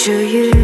Show you.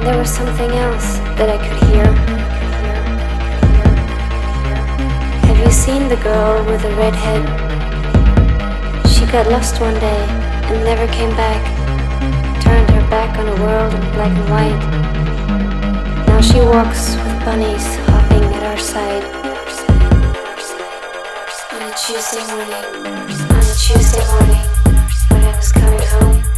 And there was something else that I could hear. Have you seen the girl with the red head? She got lost one day and never came back. Turned her back on a world in black and white. Now she walks with bunnies hopping at our side. On a Tuesday morning, on a Tuesday morning, when I was coming home.